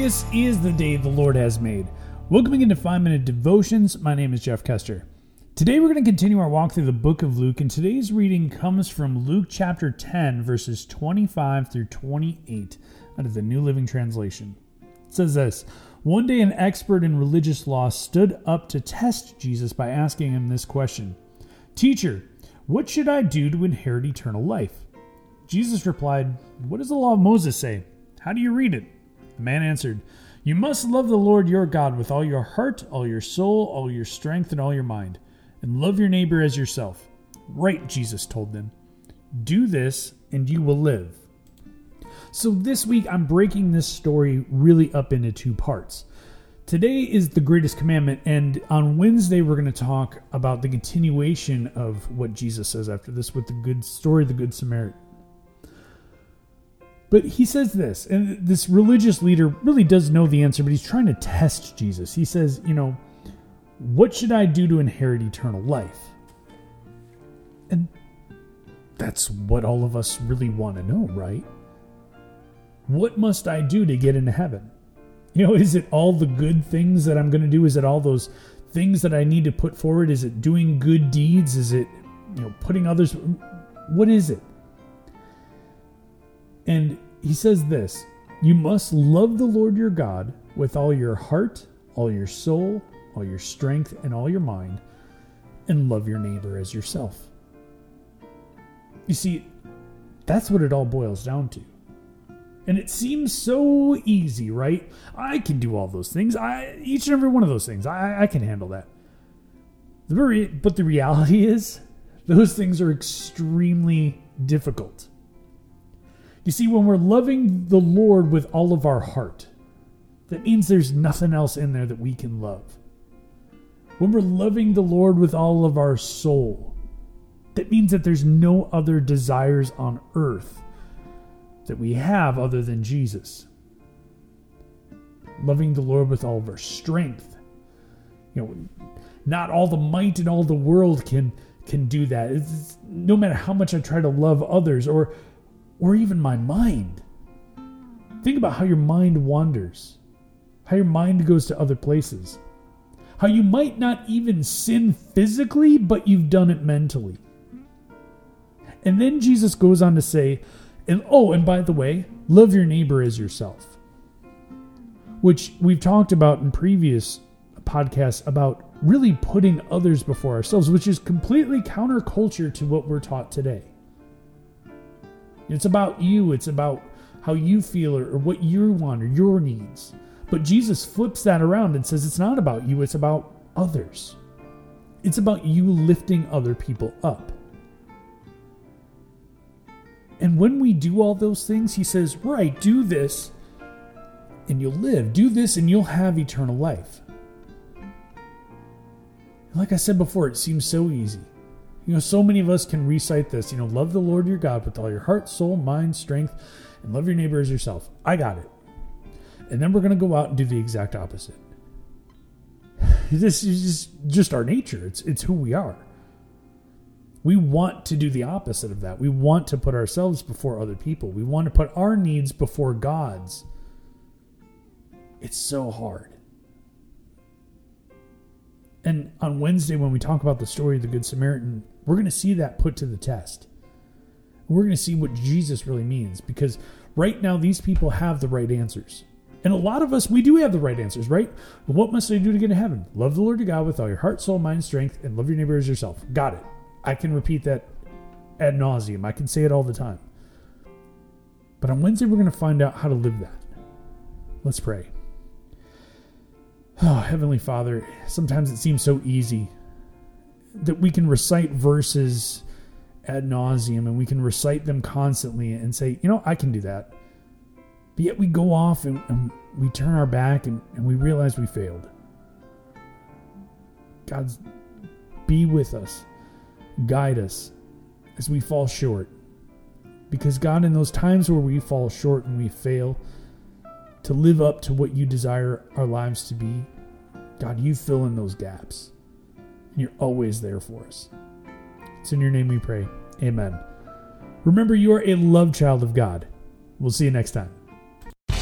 This is the day the Lord has made. Welcoming into 5 Minute Devotions, my name is Jeff Kester. Today we're going to continue our walk through the book of Luke, and today's reading comes from Luke chapter 10, verses 25 through 28 out of the New Living Translation. It says this One day an expert in religious law stood up to test Jesus by asking him this question Teacher, what should I do to inherit eternal life? Jesus replied, What does the law of Moses say? How do you read it? The man answered, You must love the Lord your God with all your heart, all your soul, all your strength, and all your mind, and love your neighbor as yourself. Right, Jesus told them. Do this, and you will live. So this week, I'm breaking this story really up into two parts. Today is the greatest commandment, and on Wednesday, we're going to talk about the continuation of what Jesus says after this with the good story the Good Samaritan. But he says this, and this religious leader really does know the answer, but he's trying to test Jesus. He says, You know, what should I do to inherit eternal life? And that's what all of us really want to know, right? What must I do to get into heaven? You know, is it all the good things that I'm going to do? Is it all those things that I need to put forward? Is it doing good deeds? Is it, you know, putting others? What is it? And he says this You must love the Lord your God with all your heart, all your soul, all your strength, and all your mind, and love your neighbor as yourself. You see, that's what it all boils down to. And it seems so easy, right? I can do all those things. I each and every one of those things. I, I can handle that. But the reality is, those things are extremely difficult. You see, when we're loving the Lord with all of our heart, that means there's nothing else in there that we can love. When we're loving the Lord with all of our soul, that means that there's no other desires on earth that we have other than Jesus. Loving the Lord with all of our strength. You know, not all the might in all the world can can do that. It's, no matter how much I try to love others or or even my mind. Think about how your mind wanders, how your mind goes to other places, how you might not even sin physically, but you've done it mentally. And then Jesus goes on to say, and oh, and by the way, love your neighbor as yourself, which we've talked about in previous podcasts about really putting others before ourselves, which is completely counterculture to what we're taught today. It's about you, it's about how you feel or, or what you want or your needs. But Jesus flips that around and says it's not about you, it's about others. It's about you lifting other people up. And when we do all those things, he says, right, do this and you'll live. Do this and you'll have eternal life. Like I said before, it seems so easy. You know, so many of us can recite this. You know, love the Lord your God with all your heart, soul, mind, strength, and love your neighbor as yourself. I got it. And then we're going to go out and do the exact opposite. This is just, our nature. It's it's who we are. We want to do the opposite of that. We want to put ourselves before other people. We want to put our needs before God's. It's so hard. And on Wednesday, when we talk about the story of the Good Samaritan, we're going to see that put to the test. We're going to see what Jesus really means because right now these people have the right answers. And a lot of us, we do have the right answers, right? What must I do to get to heaven? Love the Lord your God with all your heart, soul, mind, strength, and love your neighbor as yourself. Got it. I can repeat that ad nauseum. I can say it all the time. But on Wednesday, we're going to find out how to live that. Let's pray. Oh, Heavenly Father, sometimes it seems so easy that we can recite verses ad nauseum and we can recite them constantly and say, you know, I can do that. But yet we go off and, and we turn our back and, and we realize we failed. God's be with us, guide us as we fall short. Because, God, in those times where we fall short and we fail to live up to what you desire our lives to be, God, you fill in those gaps and you're always there for us. It's in your name we pray. Amen. Remember, you are a love child of God. We'll see you next time. The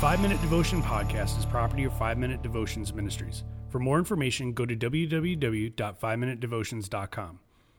Five Minute Devotion Podcast is property of Five Minute Devotions Ministries. For more information, go to www.fiveminutedevotions.com. minutedevotions.com.